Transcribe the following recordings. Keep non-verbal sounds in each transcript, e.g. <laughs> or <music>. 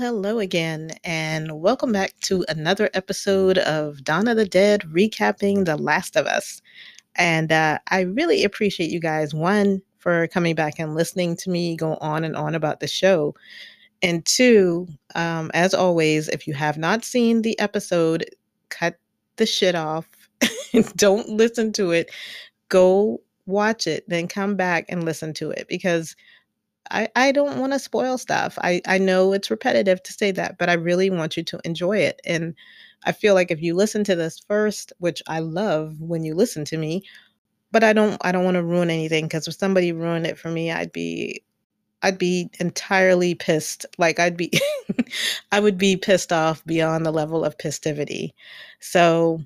Hello again, and welcome back to another episode of Dawn of the Dead recapping The Last of Us. And uh, I really appreciate you guys, one, for coming back and listening to me go on and on about the show. And two, um, as always, if you have not seen the episode, cut the shit off. <laughs> Don't listen to it. Go watch it, then come back and listen to it because I, I don't want to spoil stuff. I, I know it's repetitive to say that, but I really want you to enjoy it. And I feel like if you listen to this first, which I love when you listen to me, but I don't I don't want to ruin anything because if somebody ruined it for me, I'd be I'd be entirely pissed. Like I'd be <laughs> I would be pissed off beyond the level of pistivity. So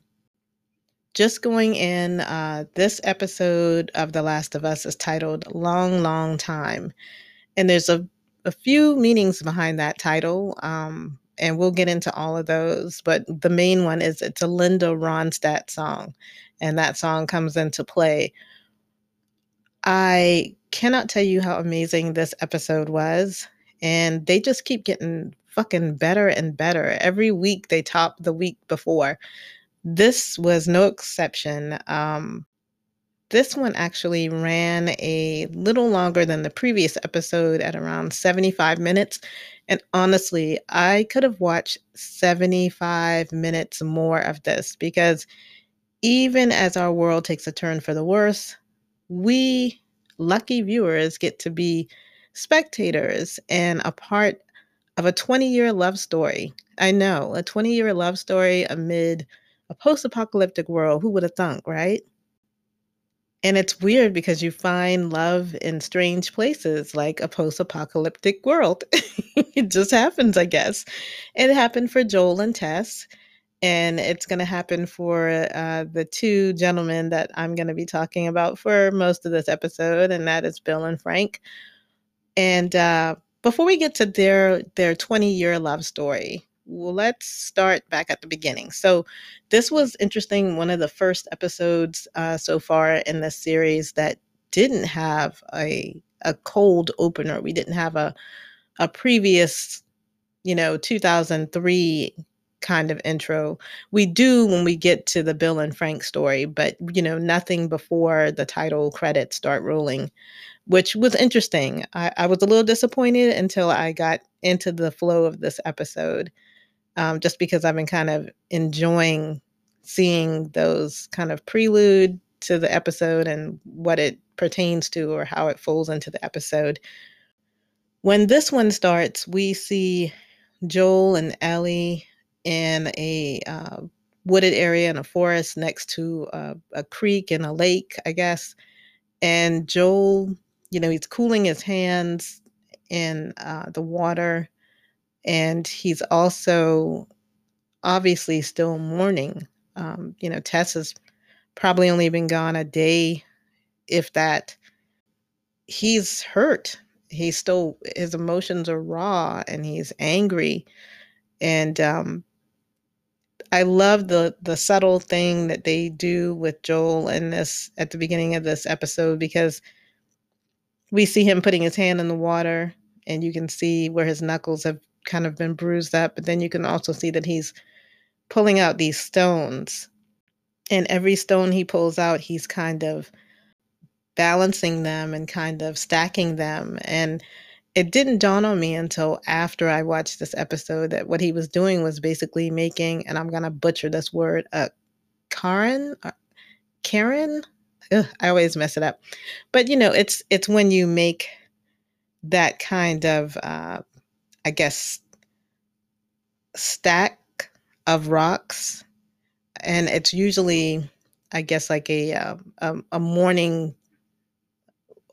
just going in, uh, this episode of The Last of Us is titled Long, Long Time. And there's a, a few meanings behind that title. Um, and we'll get into all of those. But the main one is it's a Linda Ronstadt song, and that song comes into play. I cannot tell you how amazing this episode was. And they just keep getting fucking better and better. Every week they top the week before. This was no exception. Um, this one actually ran a little longer than the previous episode at around 75 minutes. And honestly, I could have watched 75 minutes more of this because even as our world takes a turn for the worse, we lucky viewers get to be spectators and a part of a 20 year love story. I know, a 20 year love story amid a post apocalyptic world. Who would have thunk, right? And it's weird because you find love in strange places like a post apocalyptic world. <laughs> it just happens, I guess. It happened for Joel and Tess. And it's going to happen for uh, the two gentlemen that I'm going to be talking about for most of this episode, and that is Bill and Frank. And uh, before we get to their their 20 year love story, well, let's start back at the beginning. So, this was interesting. One of the first episodes uh, so far in this series that didn't have a a cold opener. We didn't have a a previous, you know, 2003 kind of intro. We do when we get to the Bill and Frank story, but you know, nothing before the title credits start rolling, which was interesting. I, I was a little disappointed until I got into the flow of this episode um, just because I've been kind of enjoying seeing those kind of prelude to the episode and what it pertains to or how it folds into the episode. When this one starts, we see Joel and Ellie in a uh, wooded area in a forest next to a, a creek and a lake, I guess. And Joel, you know, he's cooling his hands in uh, the water and he's also obviously still mourning. Um, you know, Tess has probably only been gone a day, if that. He's hurt. He's still his emotions are raw, and he's angry. And um, I love the the subtle thing that they do with Joel in this at the beginning of this episode because we see him putting his hand in the water, and you can see where his knuckles have kind of been bruised up, but then you can also see that he's pulling out these stones. And every stone he pulls out, he's kind of balancing them and kind of stacking them. And it didn't dawn on me until after I watched this episode that what he was doing was basically making, and I'm going to butcher this word, a Karen, Karen. Ugh, I always mess it up, but you know, it's it's when you make that kind of uh, I guess, stack of rocks. And it's usually, I guess, like a, a, a mourning,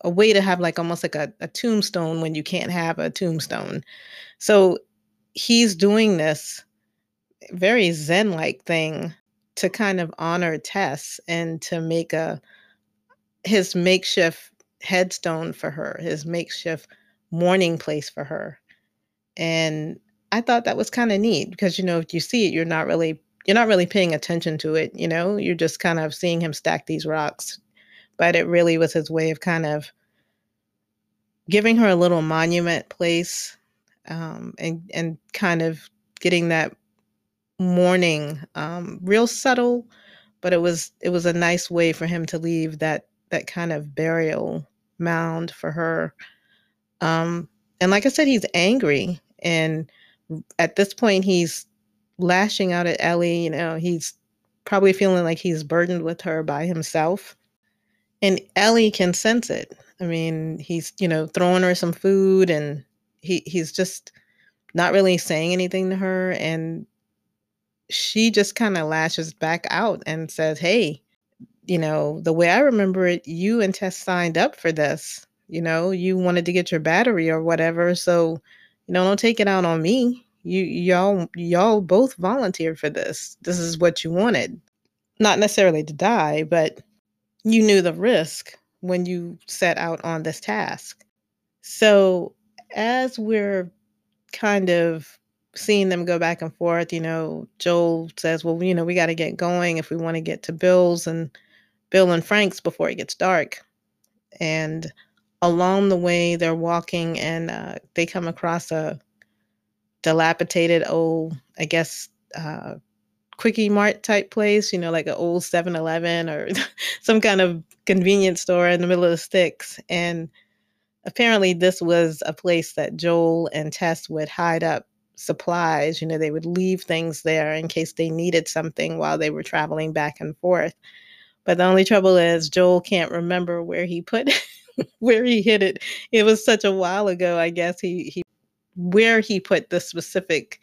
a way to have like almost like a, a tombstone when you can't have a tombstone. So he's doing this very Zen like thing to kind of honor Tess and to make a his makeshift headstone for her, his makeshift mourning place for her. And I thought that was kind of neat because you know if you see it you're not really you're not really paying attention to it, you know? You're just kind of seeing him stack these rocks. But it really was his way of kind of giving her a little monument place um, and and kind of getting that mourning, um, real subtle, but it was it was a nice way for him to leave that that kind of burial mound for her. Um, and like I said, he's angry, and at this point, he's lashing out at Ellie. You know, he's probably feeling like he's burdened with her by himself. And Ellie can sense it. I mean, he's, you know, throwing her some food and he he's just not really saying anything to her and she just kind of lashes back out and says, "Hey, you know, the way I remember it, you and Tess signed up for this. You know, you wanted to get your battery or whatever, so you know, don't take it out on me. You y'all y'all both volunteered for this. This is what you wanted. Not necessarily to die, but you knew the risk when you set out on this task. So, as we're kind of seeing them go back and forth, you know, Joel says, Well, you know, we got to get going if we want to get to Bill's and Bill and Frank's before it gets dark. And along the way, they're walking and uh, they come across a dilapidated old, I guess, uh, quickie mart type place, you know, like an old 7 Eleven or <laughs> some kind of convenience store in the middle of the sticks. And apparently, this was a place that Joel and Tess would hide up supplies. You know, they would leave things there in case they needed something while they were traveling back and forth. But the only trouble is Joel can't remember where he put <laughs> <laughs> where he hid it. It was such a while ago, I guess he he where he put the specific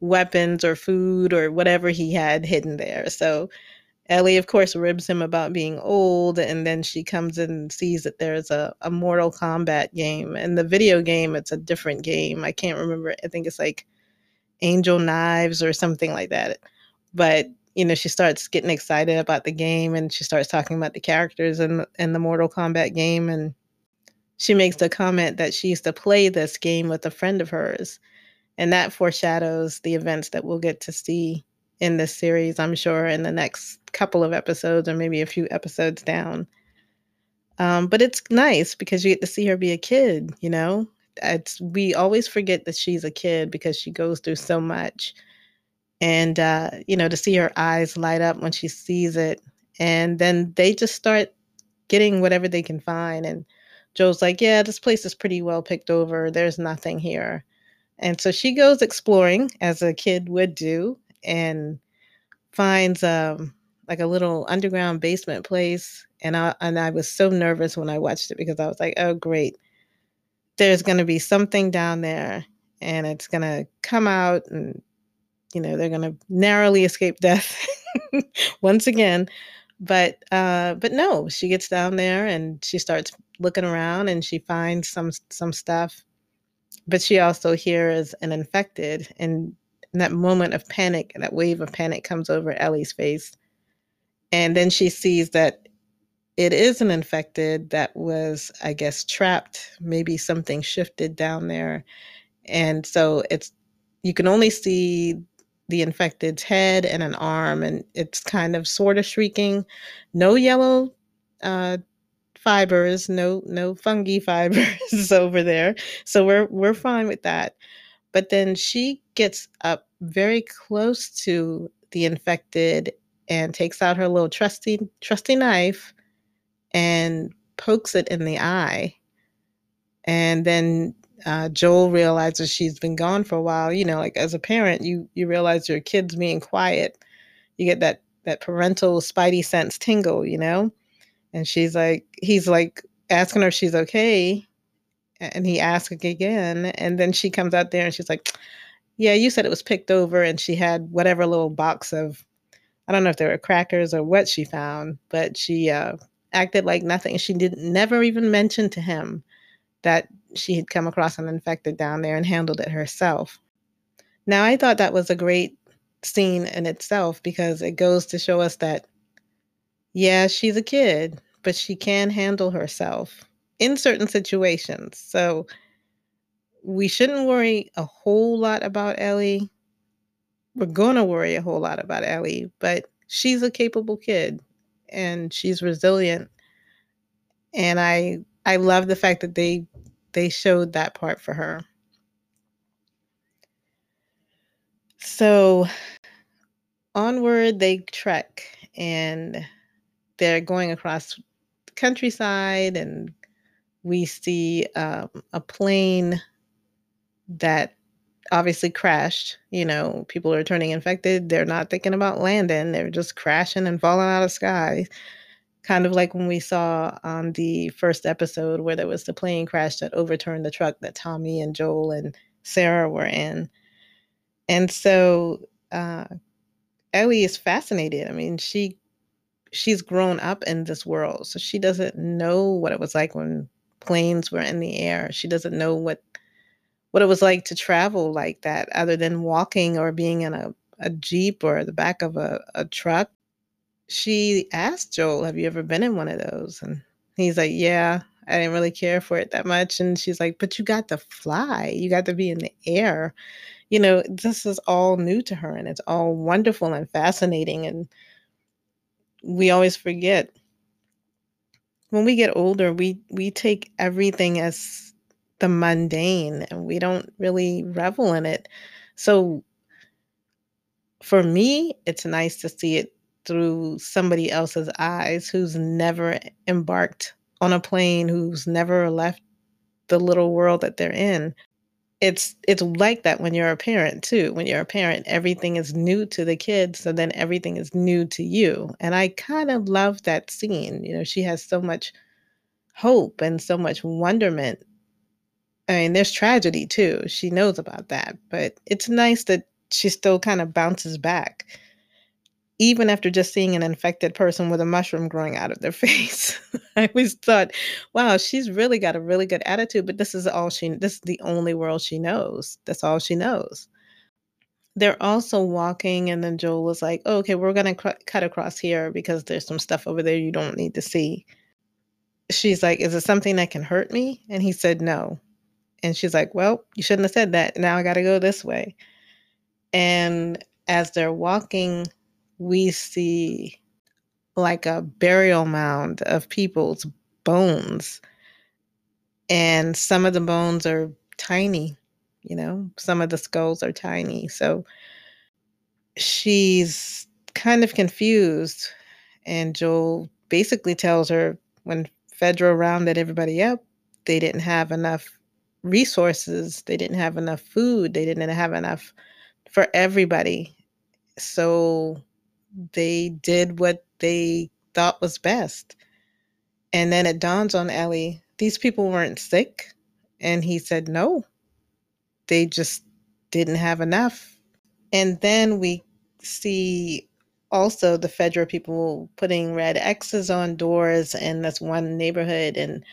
weapons or food or whatever he had hidden there. So Ellie, of course, ribs him about being old, and then she comes and sees that there's a, a Mortal Kombat game. And the video game, it's a different game. I can't remember. I think it's like Angel Knives or something like that. But you know, she starts getting excited about the game, and she starts talking about the characters in in the Mortal Kombat game, and she makes the comment that she used to play this game with a friend of hers and that foreshadows the events that we'll get to see in this series, I'm sure, in the next couple of episodes or maybe a few episodes down. Um, but it's nice because you get to see her be a kid, you know? It's, we always forget that she's a kid because she goes through so much. And, uh, you know, to see her eyes light up when she sees it. And then they just start getting whatever they can find. And Joe's like, yeah, this place is pretty well picked over. There's nothing here. And so she goes exploring as a kid would do and finds um, like a little underground basement place. And I and I was so nervous when I watched it because I was like, oh great. There's gonna be something down there and it's gonna come out and you know, they're gonna narrowly escape death <laughs> once again. But uh but no, she gets down there and she starts looking around and she finds some some stuff but she also hears an infected and in that moment of panic that wave of panic comes over ellie's face and then she sees that it is an infected that was i guess trapped maybe something shifted down there and so it's you can only see the infected's head and an arm and it's kind of sort of shrieking no yellow uh, fibers, no no fungi <laughs> fibers over there. So we're we're fine with that. But then she gets up very close to the infected and takes out her little trusty trusty knife and pokes it in the eye. And then uh, Joel realizes she's been gone for a while. You know, like as a parent, you you realize your kid's being quiet. You get that that parental spidey sense tingle. You know, and she's like, he's like asking her if she's okay. And he asks again. And then she comes out there and she's like, yeah, you said it was picked over. And she had whatever little box of, I don't know if they were crackers or what she found, but she uh, acted like nothing. And she didn't never even mention to him that she had come across an infected down there and handled it herself. Now, I thought that was a great scene in itself because it goes to show us that yeah, she's a kid, but she can handle herself in certain situations. So we shouldn't worry a whole lot about Ellie. We're going to worry a whole lot about Ellie, but she's a capable kid and she's resilient. And I I love the fact that they they showed that part for her. So onward they trek and they're going across countryside and we see um, a plane that obviously crashed. You know, people are turning infected. They're not thinking about landing. They're just crashing and falling out of sky. Kind of like when we saw on the first episode where there was the plane crash that overturned the truck that Tommy and Joel and Sarah were in. And so uh, Ellie is fascinated. I mean, she she's grown up in this world, so she doesn't know what it was like when planes were in the air. She doesn't know what what it was like to travel like that, other than walking or being in a, a jeep or the back of a, a truck. She asked Joel, "Have you ever been in one of those?" And he's like, "Yeah." I didn't really care for it that much. And she's like, But you got to fly. You got to be in the air you know, this is all new to her and it's all wonderful and fascinating. And we always forget when we get older, we, we take everything as the mundane and we don't really revel in it. So for me, it's nice to see it through somebody else's eyes who's never embarked on a plane, who's never left the little world that they're in. It's it's like that when you're a parent too. When you're a parent everything is new to the kids so then everything is new to you. And i kind of love that scene you know she has so much hope and so much wonderment. I mean there's tragedy too. She knows about that but it's nice that she still kind of bounces back even after just seeing an infected person with a mushroom growing out of their <laughs> face. I always thought, wow, she's really got a really good attitude, but this is all she this is the only world she knows. That's all she knows. They're also walking and then Joel was like, oh, "Okay, we're going to cr- cut across here because there's some stuff over there you don't need to see." She's like, "Is it something that can hurt me?" And he said, "No." And she's like, "Well, you shouldn't have said that. Now I got to go this way." And as they're walking we see like a burial mound of people's bones. And some of the bones are tiny, you know, some of the skulls are tiny. So she's kind of confused. And Joel basically tells her when Fedra rounded everybody up, they didn't have enough resources, they didn't have enough food, they didn't have enough for everybody. So they did what they thought was best. And then it dawns on Ellie, these people weren't sick. And he said, no, they just didn't have enough. And then we see also the Fedra people putting red X's on doors in this one neighborhood and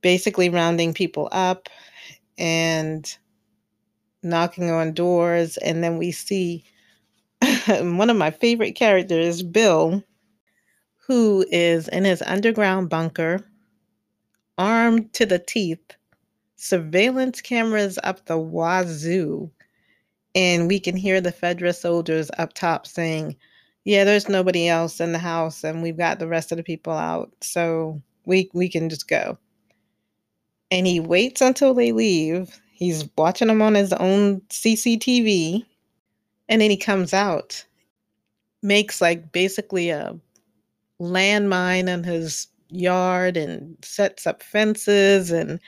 basically rounding people up and knocking on doors. And then we see <laughs> one of my favorite characters, Bill, who is in his underground bunker, armed to the teeth, surveillance cameras up the wazoo, and we can hear the Fedra soldiers up top saying, "Yeah, there's nobody else in the house, and we've got the rest of the people out, so we we can just go." And he waits until they leave. He's watching them on his own CCTV and then he comes out, makes like basically a landmine in his yard and sets up fences and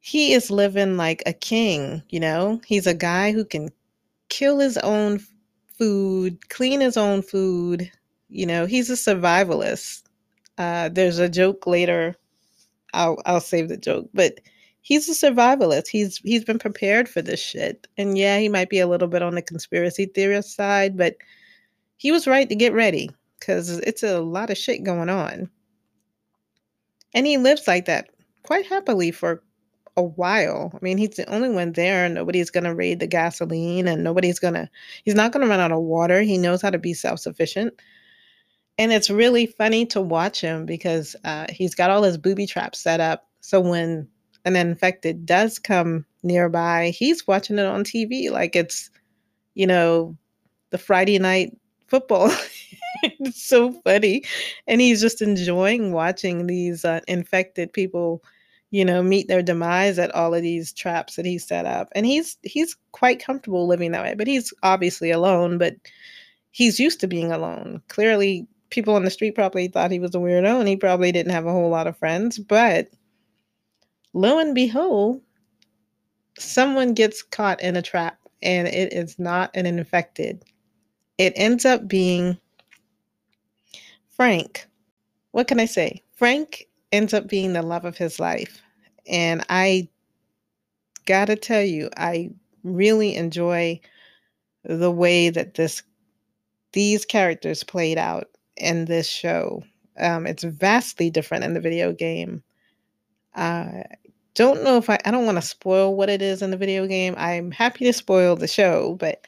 he is living like a king, you know? He's a guy who can kill his own food, clean his own food. You know, he's a survivalist. Uh, there's a joke later. I'll I'll save the joke, but he's a survivalist. He's he's been prepared for this shit. And yeah, he might be a little bit on the conspiracy theorist side, but he was right to get ready because it's a lot of shit going on. And he lives like that quite happily for a while. I mean, he's the only one there. Nobody's going to raid the gasoline and nobody's going to, he's not going to run out of water. He knows how to be self sufficient. And it's really funny to watch him because uh, he's got all his booby traps set up. So when an infected does come nearby, he's watching it on TV like it's, you know, the Friday night football. <laughs> it's so funny. And he's just enjoying watching these uh, infected people you know, meet their demise at all of these traps that he set up. And he's he's quite comfortable living that way, but he's obviously alone, but he's used to being alone. Clearly, people on the street probably thought he was a weirdo and he probably didn't have a whole lot of friends, but lo and behold, someone gets caught in a trap and it is not an infected. It ends up being Frank. What can I say? Frank ends up being the love of his life. And I gotta tell you, I really enjoy the way that this these characters played out in this show. Um, it's vastly different in the video game. I don't know if I I don't want to spoil what it is in the video game. I'm happy to spoil the show, but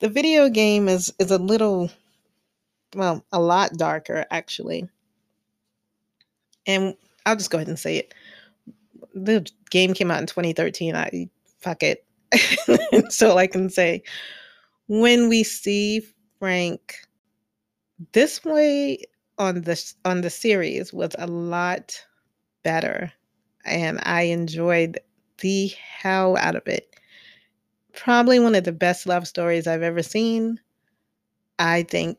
the video game is is a little well, a lot darker actually. And I'll just go ahead and say it. The game came out in 2013. I fuck it. <laughs> so I can say when we see Frank this way on the on the series was a lot better and I enjoyed the hell out of it. Probably one of the best love stories I've ever seen. I think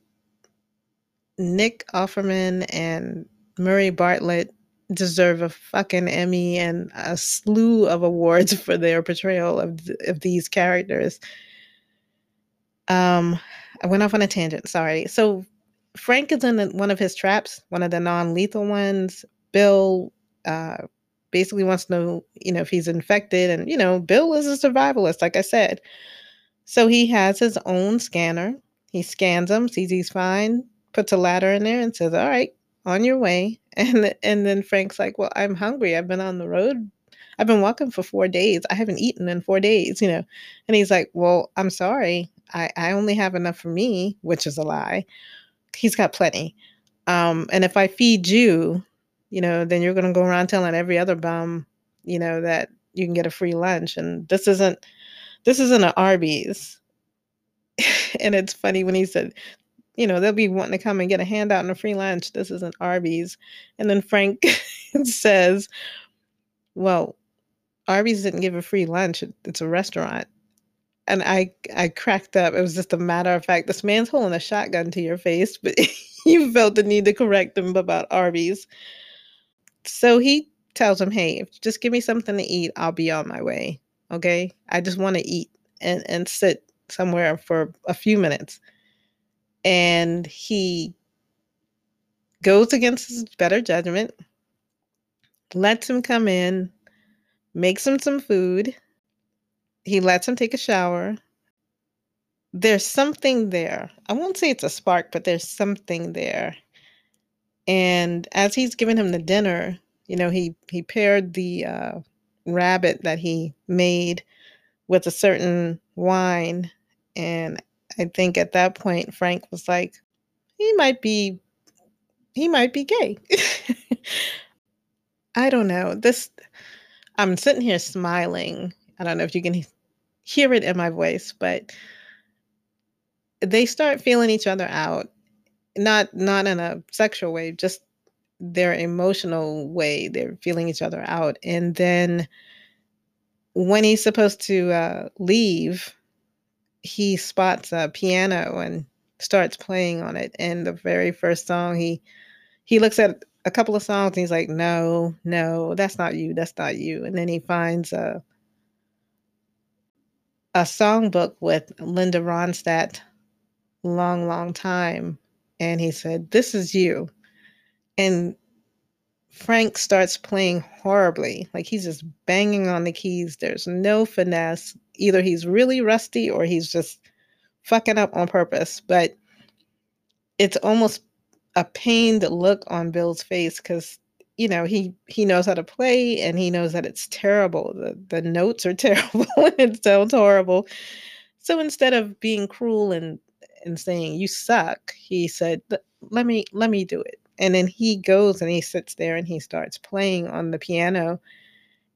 Nick Offerman and Murray Bartlett deserve a fucking Emmy and a slew of awards <laughs> for their portrayal of of these characters. Um, I went off on a tangent. Sorry. So Frank is in one of his traps, one of the non-lethal ones. Bill uh, basically wants to know, you know, if he's infected, and you know, Bill is a survivalist, like I said. So he has his own scanner. He scans him, sees he's fine, puts a ladder in there, and says, "All right, on your way." <laughs> And and then Frank's like, "Well, I'm hungry. I've been on the road. I've been walking for four days. I haven't eaten in four days, you know." And he's like, "Well, I'm sorry. I I only have enough for me," which is a lie. He's got plenty. Um, and if I feed you, you know, then you're going to go around telling every other bum, you know, that you can get a free lunch. And this isn't this isn't an Arby's. <laughs> and it's funny when he said you know, they'll be wanting to come and get a handout and a free lunch. This isn't Arby's. And then Frank <laughs> says, Well, Arby's didn't give a free lunch. It's a restaurant. And I I cracked up. It was just a matter of fact. This man's holding a shotgun to your face, but <laughs> you felt the need to correct him about Arby's. So he tells him, Hey, if just give me something to eat, I'll be on my way. Okay. I just want to eat and, and sit somewhere for a few minutes and he goes against his better judgment, lets him come in, makes him some food. He lets him take a shower. There's something there. I won't say it's a spark, but there's something there. And as he's giving him the dinner, you know, he he paired the uh, rabbit that he made with a certain wine, and I think at that point Frank was like, he might be he might be gay. <laughs> I don't know. This I'm sitting here smiling. I don't know if you can hear it in my voice, but they start feeling each other out. Not not in a sexual way, just their emotional way. They're feeling each other out. And then when he's supposed to uh, leave, he spots a piano and starts playing on it. And the very first song, he he looks at a couple of songs and he's like, "No, no, that's not you. That's not you." And then he finds a a songbook with Linda Ronstadt, long, long time, and he said, "This is you." And Frank starts playing horribly. Like he's just banging on the keys. There's no finesse. Either he's really rusty or he's just fucking up on purpose. But it's almost a pained look on Bill's face because you know he he knows how to play and he knows that it's terrible. The the notes are <laughs> terrible and it sounds horrible. So instead of being cruel and and saying you suck, he said, "Let me let me do it." And then he goes and he sits there and he starts playing on the piano.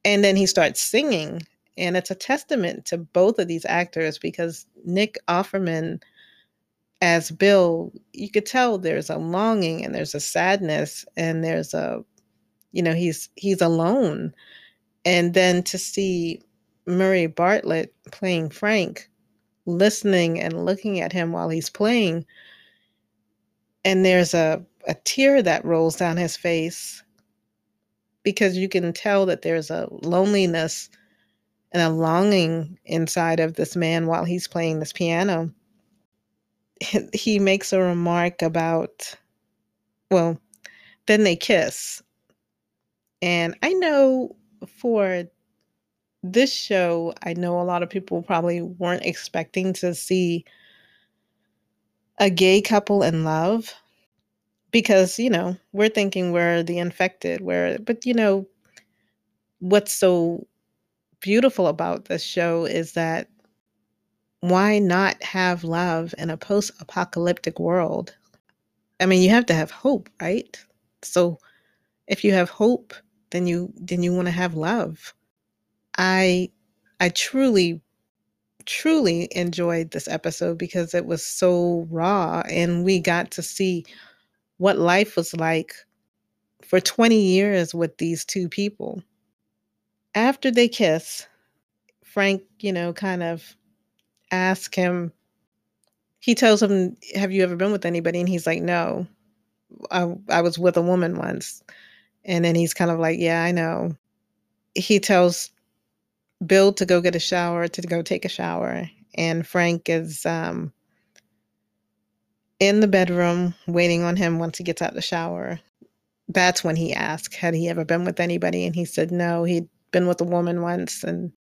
And then he starts singing. And it's a testament to both of these actors because Nick Offerman, as Bill, you could tell there's a longing and there's a sadness and there's a you know, he's he's alone. And then to see Murray Bartlett playing Frank, listening and looking at him while he's playing, and there's a, a tear that rolls down his face because you can tell that there's a loneliness and a longing inside of this man while he's playing this piano. <laughs> He makes a remark about, well, then they kiss. And I know for this show, I know a lot of people probably weren't expecting to see a gay couple in love because, you know, we're thinking we're the infected, where, but, you know, what's so beautiful about this show is that why not have love in a post apocalyptic world? I mean, you have to have hope, right? So if you have hope, then you then you want to have love. I I truly truly enjoyed this episode because it was so raw and we got to see what life was like for 20 years with these two people. After they kiss, Frank, you know, kind of asks him, he tells him, Have you ever been with anybody? And he's like, No, I, I was with a woman once. And then he's kind of like, Yeah, I know. He tells Bill to go get a shower, to go take a shower. And Frank is um, in the bedroom waiting on him once he gets out the shower. That's when he asked, Had he ever been with anybody? And he said, No, he'd been with a woman once. And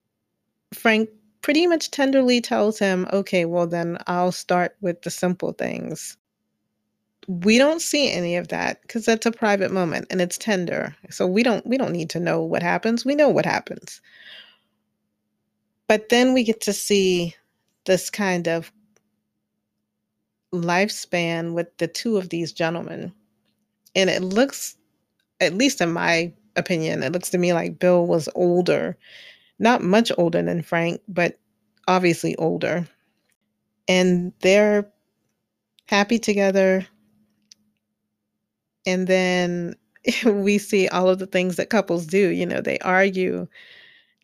Frank pretty much tenderly tells him, Okay, well, then I'll start with the simple things. We don't see any of that because that's a private moment and it's tender. So we don't we don't need to know what happens. We know what happens. But then we get to see this kind of lifespan with the two of these gentlemen. And it looks, at least in my opinion, it looks to me like Bill was older, not much older than Frank, but obviously older. And they're happy together. And then <laughs> we see all of the things that couples do. You know, they argue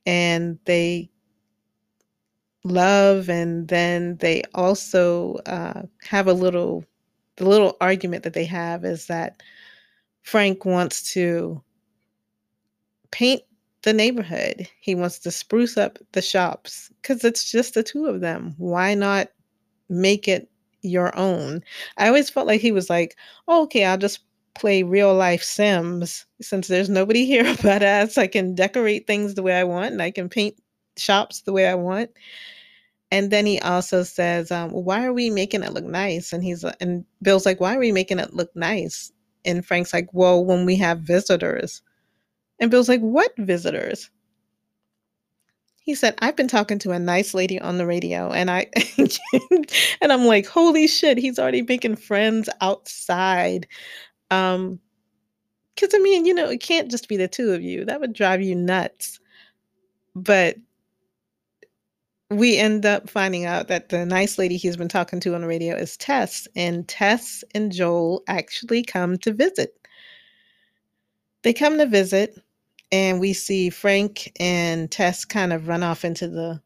and they love and then they also uh, have a little the little argument that they have is that frank wants to paint the neighborhood. He wants to spruce up the shops because it's just the two of them. Why not make it your own? I always felt like he was like oh, okay i'll just play real life sims. Since there's nobody <laughs> here but us i can decorate things the way i want and i can paint shops the way i want and then he also says, um, "Why are we making it look nice?" And he's and Bill's like, "Why are we making it look nice?" And Frank's like, "Well, when we have visitors." And Bill's like, "What visitors?" He said, "I've been talking to a nice lady on the radio, and I <laughs> and I'm like, holy shit, he's already making friends outside." Um, because I mean, you know, it can't just be the two of you. That would drive you nuts. But we end up finding out that the nice lady he's been talking to on the radio is Tess, and Tess and Joel actually come to visit. They come to visit, and we see Frank and Tess kind of run off into the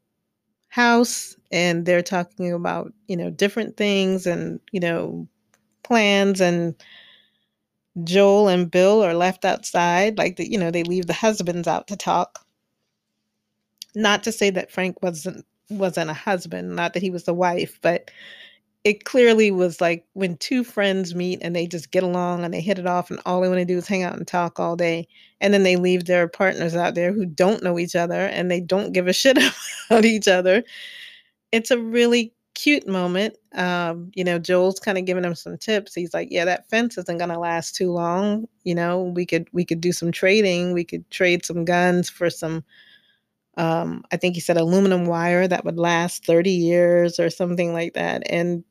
house, and they're talking about, you know, different things and, you know, plans and Joel and Bill are left outside like the, you know they leave the husbands out to talk not to say that Frank wasn't wasn't a husband, not that he was the wife, but it clearly was like when two friends meet and they just get along and they hit it off and all they want to do is hang out and talk all day and then they leave their partners out there who don't know each other and they don't give a <laughs> shit about each other it's a really cute moment um, you know joel's kind of giving him some tips. He's like yeah that fence isn't going to last too long you know we could we could do some trading we could trade some guns for some um, I think he said aluminum wire that would last 30 years or something like that. And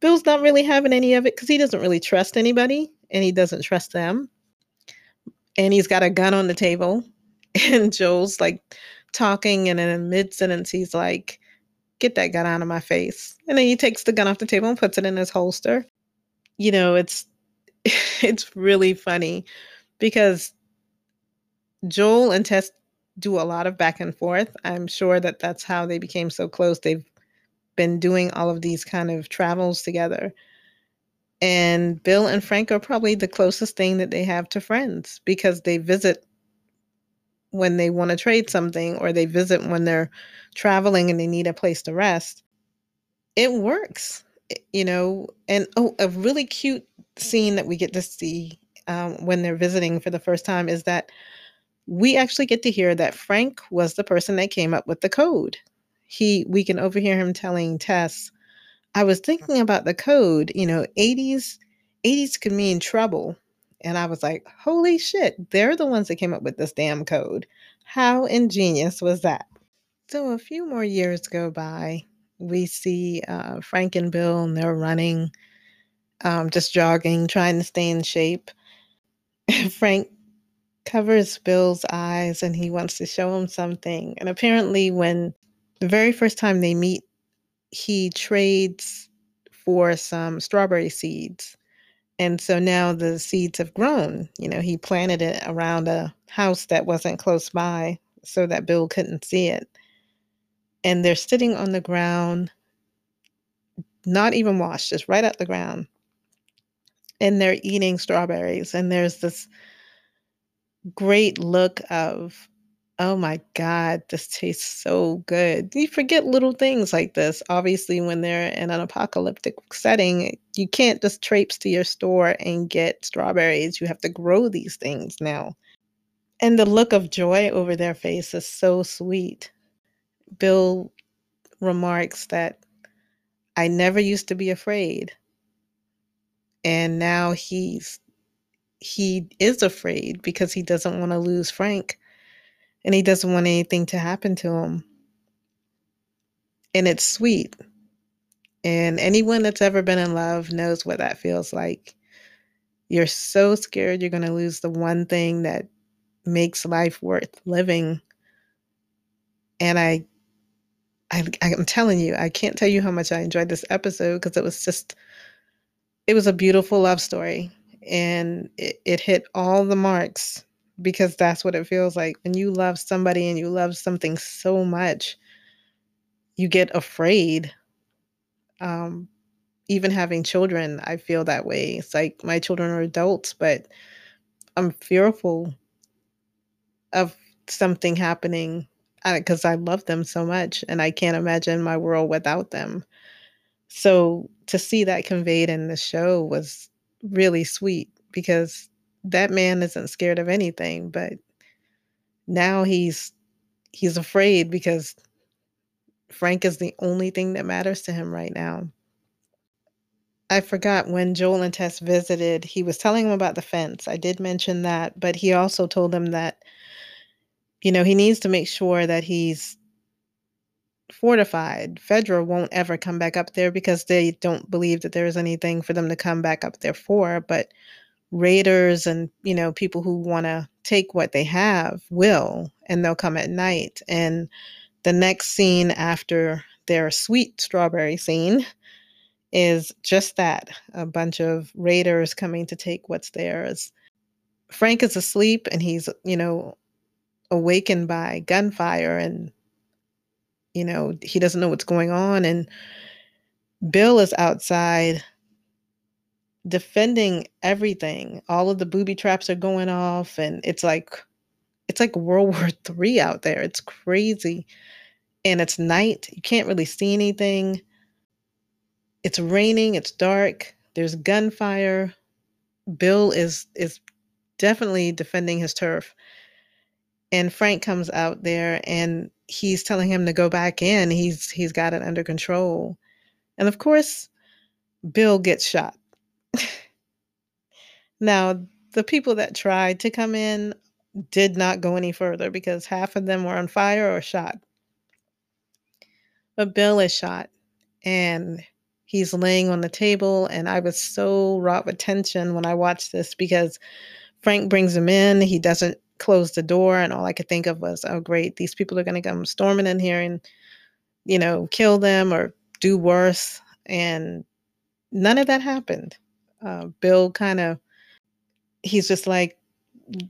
Bill's not really having any of it because he doesn't really trust anybody and he doesn't trust them. And he's got a gun on the table. <laughs> And Joel's like talking, and in mid sentence, he's like, Get that gun out of my face. And then he takes the gun off the table and puts it in his holster. You know, it's <laughs> it's really funny because Joel and Tess do a lot of back and forth. I'm sure that that's how they became so close. They've been doing all of these kind of travels together. And Bill and Frank are probably the closest thing that they have to friends because they visit when they want to trade something or they visit when they're traveling and they need a place to rest. It works, you know. And oh, a really cute scene that we get to see um, when they're visiting for the first time is that we actually get to hear that Frank was the person that came up with the code. He, we can overhear him telling Tess, "I was thinking about the code. You know, 80s, 80s could mean trouble." And I was like, "Holy shit! They're the ones that came up with this damn code. How ingenious was that?" So a few more years go by. We see uh, Frank and Bill, and they're running, um, just jogging, trying to stay in shape. <laughs> Frank covers Bill's eyes and he wants to show him something. And apparently, when the very first time they meet, he trades for some strawberry seeds. And so now the seeds have grown. You know, he planted it around a house that wasn't close by so that Bill couldn't see it. And they're sitting on the ground, not even washed, just right at the ground. And they're eating strawberries. And there's this great look of, oh my God, this tastes so good. You forget little things like this. Obviously, when they're in an apocalyptic setting, you can't just traipse to your store and get strawberries. You have to grow these things now. And the look of joy over their face is so sweet. Bill remarks that I never used to be afraid. And now he's he is afraid because he doesn't want to lose Frank and he doesn't want anything to happen to him. And it's sweet. And anyone that's ever been in love knows what that feels like. You're so scared you're going to lose the one thing that makes life worth living. And I, I I'm telling you, I can't tell you how much I enjoyed this episode because it was just it was a beautiful love story and it, it hit all the marks because that's what it feels like. When you love somebody and you love something so much you get afraid um even having children i feel that way. It's like my children are adults but i'm fearful of something happening because I, I love them so much and i can't imagine my world without them. So to see that conveyed in the show was really sweet because that man isn't scared of anything, but now he's he's afraid because Frank is the only thing that matters to him right now. I forgot when Joel and Tess visited, he was telling him about the fence. I did mention that, but he also told him that, you know, he needs to make sure that he's fortified. Fedra won't ever come back up there because they don't believe that there is anything for them to come back up there for. But raiders and you know people who want to take what they have will, and they'll come at night. And the next scene after their sweet strawberry scene is just that a bunch of raiders coming to take what's theirs. Frank is asleep and he's, you know, awakened by gunfire and you know, he doesn't know what's going on. And Bill is outside defending everything. All of the booby traps are going off, and it's like it's like World <laughs> War Three out there. It's crazy. And it's night. You can't really see anything. It's raining, it's dark, there's gunfire. Bill is is definitely defending his turf. And Frank comes out there and he's telling him to go back in. He's he's got it under control. And of course, Bill gets shot. <laughs> now, the people that tried to come in did not go any further because half of them were on fire or shot. But Bill is shot and he's laying on the table. And I was so wrought with tension when I watched this because Frank brings him in. He doesn't closed the door and all I could think of was, oh great, these people are gonna come storming in here and, you know, kill them or do worse. And none of that happened. Uh, Bill kind of he's just like,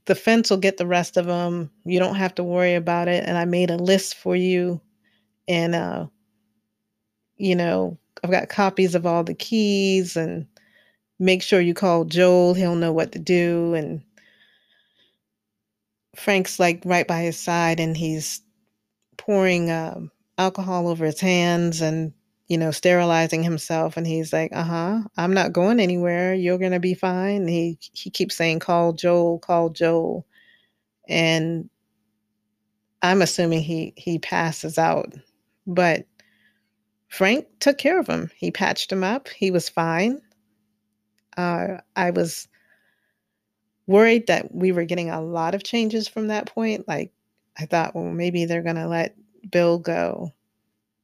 the fence will get the rest of them. You don't have to worry about it. And I made a list for you. And, uh, you know, I've got copies of all the keys and make sure you call Joel. He'll know what to do. And Frank's like right by his side and he's pouring um, alcohol over his hands and, you know, sterilizing himself. And he's like, uh huh, I'm not going anywhere. You're going to be fine. And he, he keeps saying, call Joel, call Joel. And I'm assuming he, he passes out. But Frank took care of him. He patched him up. He was fine. Uh, I was worried that we were getting a lot of changes from that point. Like, I thought, well, maybe they're going to let Bill go.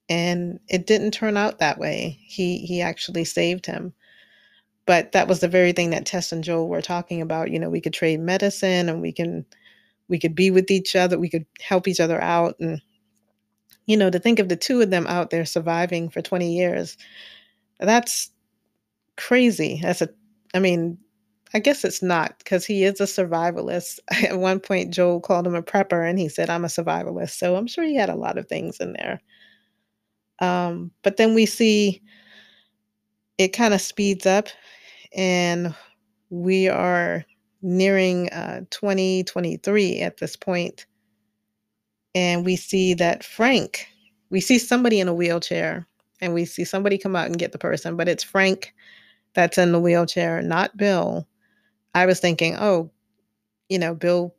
And it didn't turn out that way. He he actually saved him. But that was the very thing that Tess and Joel were talking about. You know, we could trade medicine and we can we could be with each other, we could help each other out. And, you know, to think of the two of them out there surviving for 20 years, that's crazy. That's a I mean, I guess it's not because he is a survivalist. <laughs> At one point, Joel called him a prepper and he said, I'm a survivalist. So I'm sure he had a lot of things in there. Um, but then we see it kind of speeds up and we are nearing uh, 2023 at this point. point, And we see that Frank, we see somebody in a wheelchair and we see somebody come out and get the person, but it's Frank that's in the wheelchair, not Bill. I was thinking, oh, you know, Bill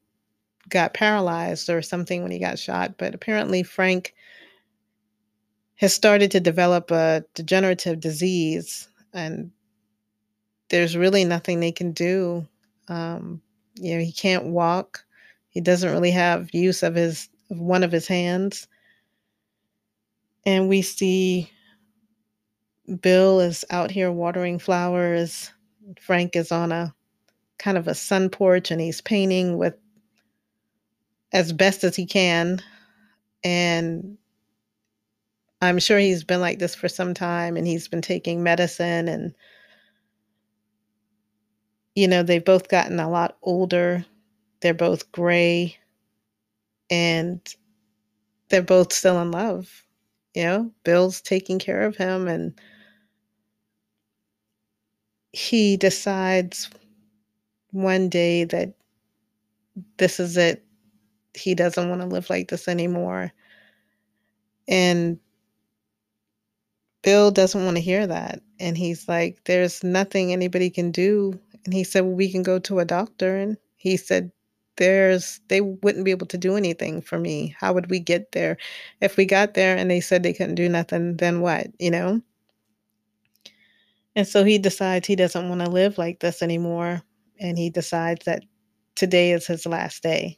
got paralyzed or something when he got shot, but apparently Frank has started to develop a degenerative disease and there's really nothing they can do. Um, you know, he can't walk. He doesn't really have use of his of one of his hands. And we see Bill is out here watering flowers. Frank is on a kind of a sun porch and he's painting with as best as he can. And I'm sure he's been like this for some time and he's been taking medicine and you know, they've both gotten a lot older. They're both gray and they're both still in love. You know, Bill's taking care of him and he decides one day that this is it. He doesn't want to live like this anymore. And Bill doesn't want to hear that. And he's like, There's nothing anybody can do. And he said, Well, we can go to a doctor. And he said, There's, they wouldn't be able to do anything for me. How would we get there? If we got there and they said they couldn't do nothing, then what, you know? And so he decides he doesn't want to live like this anymore and he decides that today is his last day.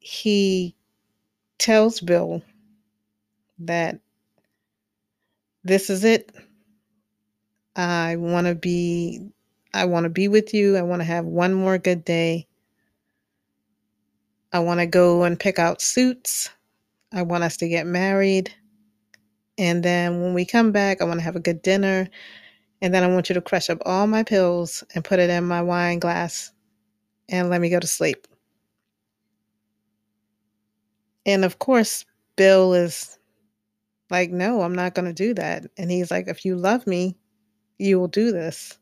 He tells Bill that this is it. I want to be I want to be with you. I want to have one more good day. I want to go and pick out suits. I want us to get married. And then when we come back, I want to have a good dinner. And then I want you to crush up all my pills and put it in my wine glass and let me go to sleep. And of course, Bill is like, No, I'm not going to do that. And he's like, If you love me, you will do this.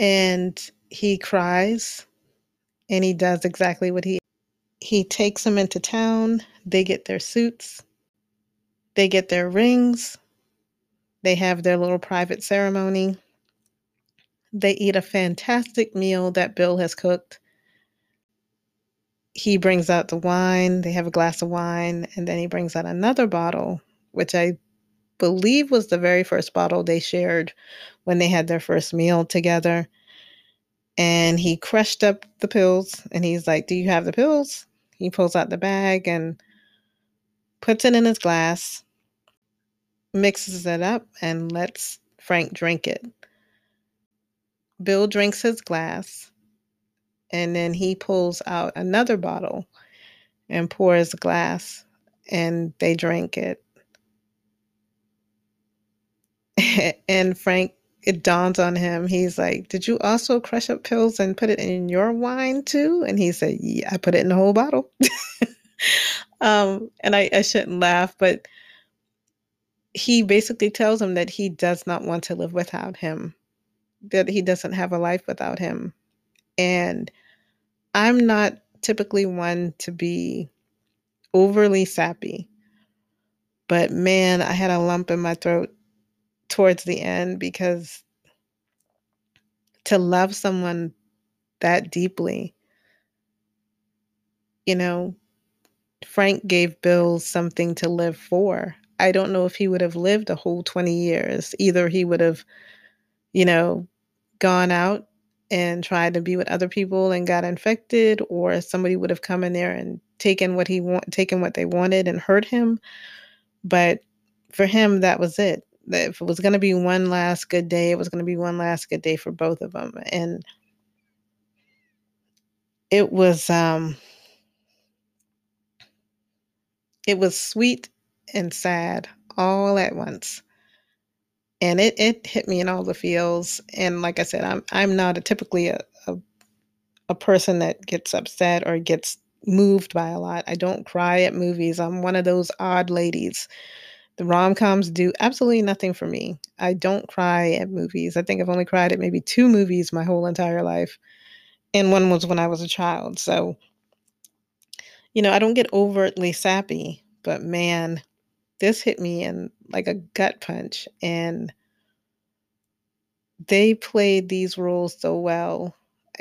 And he cries and he does exactly what he he takes them into town. They get their suits. They get their rings. They have their little private ceremony. They eat a fantastic meal that Bill has cooked. He brings out the wine, they have a glass of wine, and then he brings out another bottle, which I believe was the very first bottle they shared when they had their first meal together. And he crushed up the pills and he's like, Do you have the pills? He pulls out the bag and puts it in his glass mixes it up and lets Frank drink it. Bill drinks his glass and then he pulls out another bottle and pours a glass and they drink it. <laughs> and Frank it dawns on him. He's like, Did you also crush up pills and put it in your wine too? And he said, Yeah, I put it in the whole bottle. <laughs> um, and I, I shouldn't laugh, but he basically tells him that he does not want to live without him, that he doesn't have a life without him. And I'm not typically one to be overly sappy, but man, I had a lump in my throat towards the end because to love someone that deeply, you know, Frank gave Bill something to live for. I don't know if he would have lived a whole 20 years. Either he would have, you know, gone out and tried to be with other people and got infected, or somebody would have come in there and taken what he want, taken what they wanted and hurt him. But for him, that was it. If it was going to be one last good day, it was going to be one last good day for both of them. And it was, um, it was sweet and sad all at once. And it, it hit me in all the feels. And like I said, I'm I'm not a, typically a, a a person that gets upset or gets moved by a lot. I don't cry at movies. I'm one of those odd ladies. The rom coms do absolutely nothing for me. I don't cry at movies. I think I've only cried at maybe two movies my whole entire life. And one was when I was a child. So, you know, I don't get overtly sappy, but man, this hit me in like a gut punch. And they played these roles so well.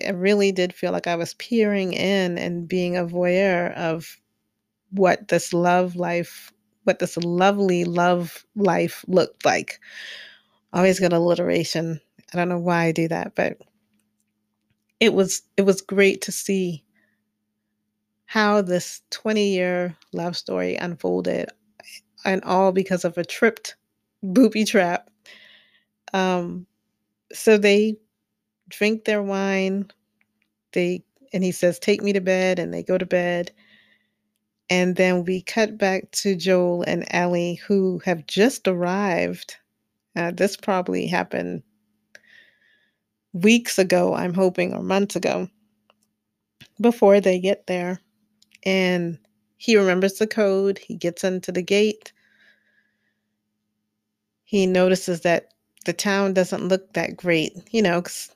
I really did feel like I was peering in and being a voyeur of what this love life, what this lovely love life looked like. Always get alliteration. I don't know why I do that, but it was it was great to see how this 20 year love story unfolded and all because of a tripped booby trap. Um so they drink their wine. They and he says take me to bed and they go to bed. And then we cut back to joel and ellie who have just arrived. Uh, this probably happened weeks ago i'm hoping or months ago before they get there. And he remembers the code he gets into the gate he notices that the town doesn't look that great, you know, cause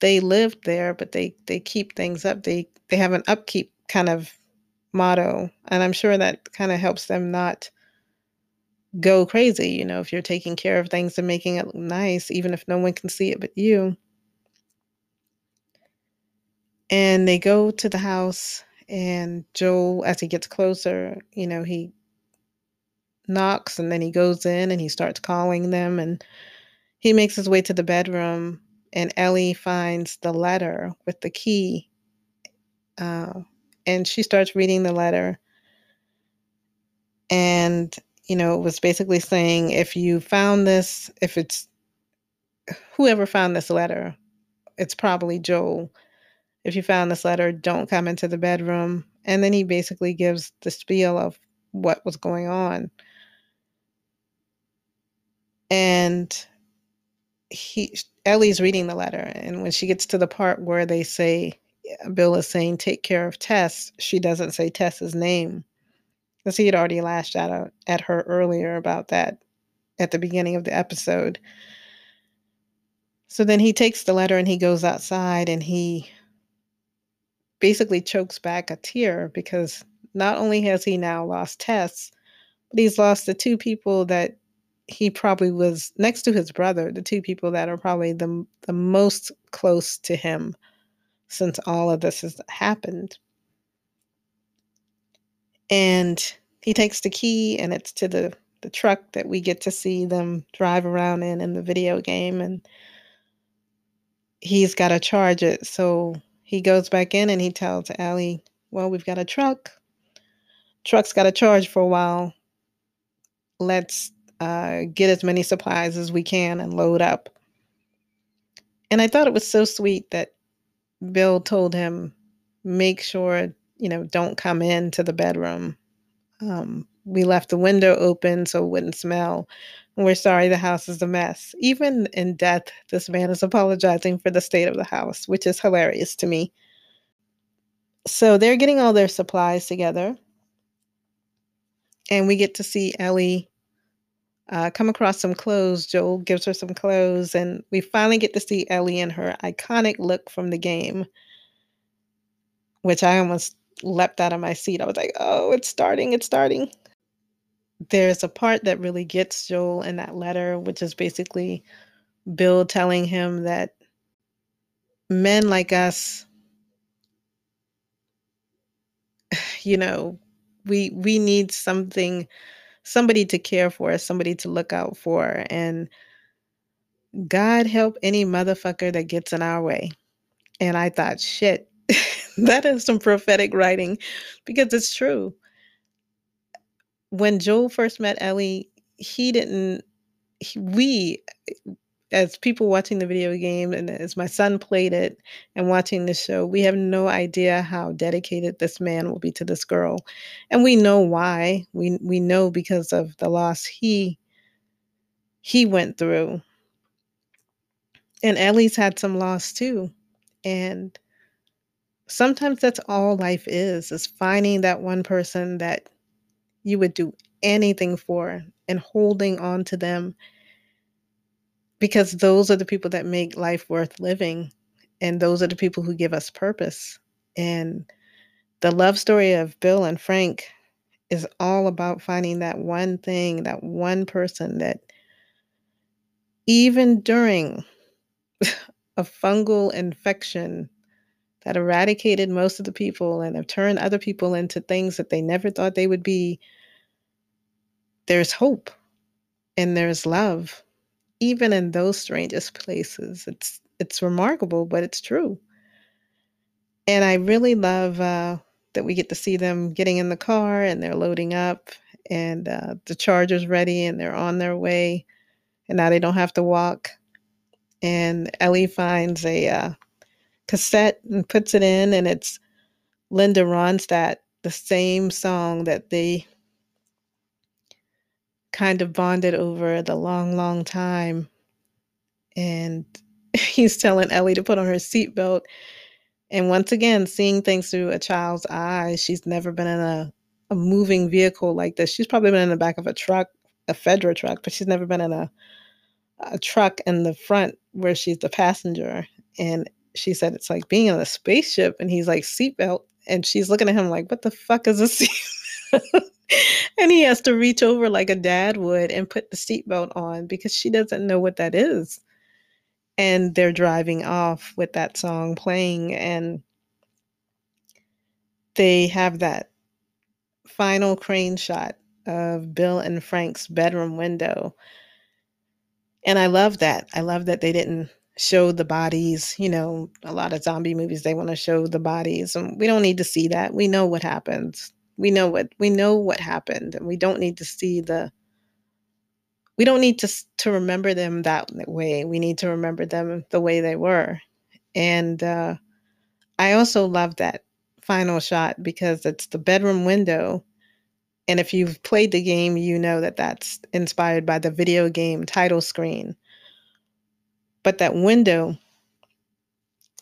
they lived there, but they they keep things up. They they have an upkeep kind of motto, and I'm sure that kind of helps them not go crazy. You know, if you're taking care of things and making it look nice, even if no one can see it but you. And they go to the house, and Joel, as he gets closer, you know, he knocks and then he goes in and he starts calling them and he makes his way to the bedroom and Ellie finds the letter with the key. Uh, and she starts reading the letter. And, you know, it was basically saying if you found this, if it's whoever found this letter, it's probably Joel. If you found this letter, don't come into the bedroom. And then he basically gives the spiel of what was going on and he Ellie's reading the letter and when she gets to the part where they say Bill is saying take care of Tess, she doesn't say Tess's name. Because he had already lashed out uh, at her earlier about that at the beginning of the episode. So then he takes the letter and he goes outside and he basically chokes back a tear because not only has he now lost Tess, but he's lost the two people that he probably was next to his brother, the two people that are probably the the most close to him since all of this has happened. And he takes the key and it's to the the truck that we get to see them drive around in in the video game and he's got to charge it. So he goes back in and he tells Ellie, "Well, we've got a truck. Truck's got to charge for a while. Let's uh, get as many supplies as we can and load up. And I thought it was so sweet that Bill told him, make sure, you know, don't come into the bedroom. Um, we left the window open so it wouldn't smell. We're sorry the house is a mess. Even in death, this man is apologizing for the state of the house, which is hilarious to me. So they're getting all their supplies together. And we get to see Ellie uh, come across some clothes. Joel gives her some clothes, and we finally get to see Ellie in her iconic look from the game, which I almost leapt out of my seat. I was like, oh, it's starting, it's starting. There's a part that really gets Joel in that letter, which is basically Bill telling him that men like us, <sighs> you know, we we need something somebody to care for us, somebody to look out for. And God help any motherfucker that gets in our way. And I thought, shit, <laughs> that is some prophetic writing because it's true. When Joel first met Ellie, he didn't, he, we, as people watching the video game and as my son played it and watching the show, we have no idea how dedicated this man will be to this girl. And we know why. We we know because of the loss he he went through. And Ellie's had some loss too. And sometimes that's all life is, is finding that one person that you would do anything for and holding on to them because those are the people that make life worth living and those are the people who give us purpose. And the love story of bill and frank is all about finding that one thing that one person that even during <laughs> a fungal infection that eradicated most of the people and have turned other people into things that they never thought they would be there's hope and there's love even in those strangest places. It's it's remarkable, but it's true. And I really love uh, that we get to see them getting in the car and they're loading up, and uh, the charger's ready and they're on their way, and now they don't have to walk. And Ellie finds a uh, cassette and puts it in, and it's Linda Ronstadt, the same song that they kind of bonded over the long, long time. And <laughs> he's telling Ellie to put on her seatbelt. And once again, seeing things through a child's eyes, she's never been in a, a moving vehicle like this. She's probably been in the back of a truck, a Fedra truck, but she's never been in a, a truck in the front where she's the passenger. And she said it's like being in a spaceship. And he's like, seatbelt. And she's looking at him like, what the fuck is a <laughs> seatbelt? and he has to reach over like a dad would and put the seatbelt on because she doesn't know what that is. And they're driving off with that song playing, and they have that final crane shot of Bill and Frank's bedroom window. And I love that. I love that they didn't show the bodies. You know, a lot of zombie movies, they want to show the bodies, and we don't need to see that. We know what happens we know what we know what happened and we don't need to see the we don't need to to remember them that way we need to remember them the way they were and uh, i also love that final shot because it's the bedroom window and if you've played the game you know that that's inspired by the video game title screen but that window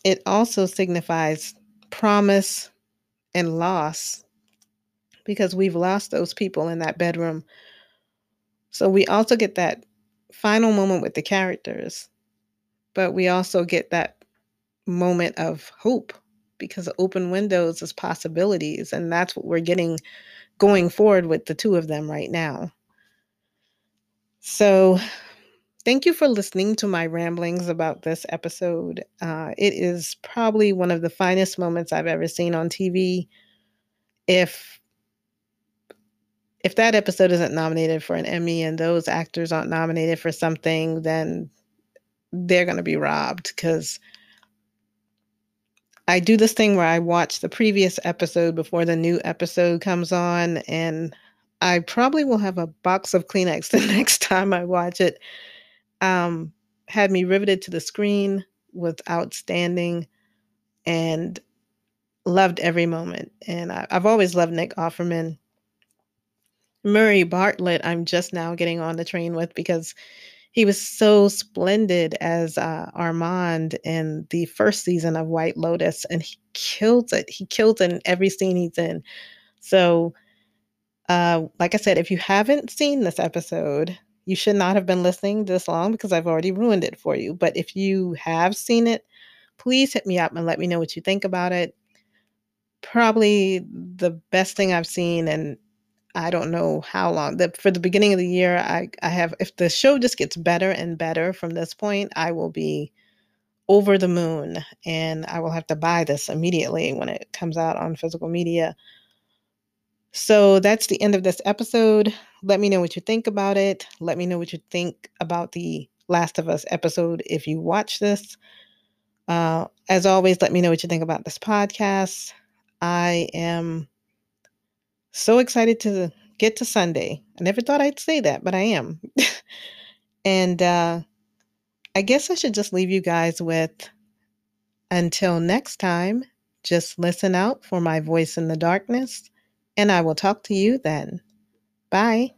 it also signifies promise and loss because we've lost those people in that bedroom. So we also get that final moment with the characters, but we also get that moment of hope because open windows is possibilities. And that's what we're getting going forward with the two of them right now. So, thank you for listening to my ramblings about this episode. Uh, it is probably one of the finest moments I've ever seen on TV. If if that episode isn't nominated for an Emmy and those actors aren't nominated for something, then they're going to be robbed because I do this thing where I watch the previous episode before the new episode comes on, and I probably will have a box of Kleenex <laughs> the next time I watch it. Um, had me riveted to the screen, was outstanding, and loved every moment. And I, have always loved Nick Offerman Murray Bartlett, I'm just now getting on the train with because he was so splendid as uh, Armand in the first season of White Lotus, and he killed it. He killed in every scene he's in. So, uh, like I said, if you haven't seen this episode, you should not have been listening this long because I've already ruined it for you. But if you have seen it, please hit me up and let me know what you think about it. Probably the best thing I've seen, and I don't know how long. The, for the beginning of the year, I, I have, if the show just gets better and better from this point, I will be over the moon and I will have to buy this immediately when it comes out on physical media. So that's the end of this episode. Let me know what you think about it. Let me know what you think about the Last of Us episode if you watch this. Uh, as always, let me know what you think about this podcast. I am so excited to get to Sunday. I never thought I'd say that, but I am. <laughs> and uh, I guess I should just leave you guys with until next time, just listen out for my voice in the darkness, and I will talk to you then. Bye.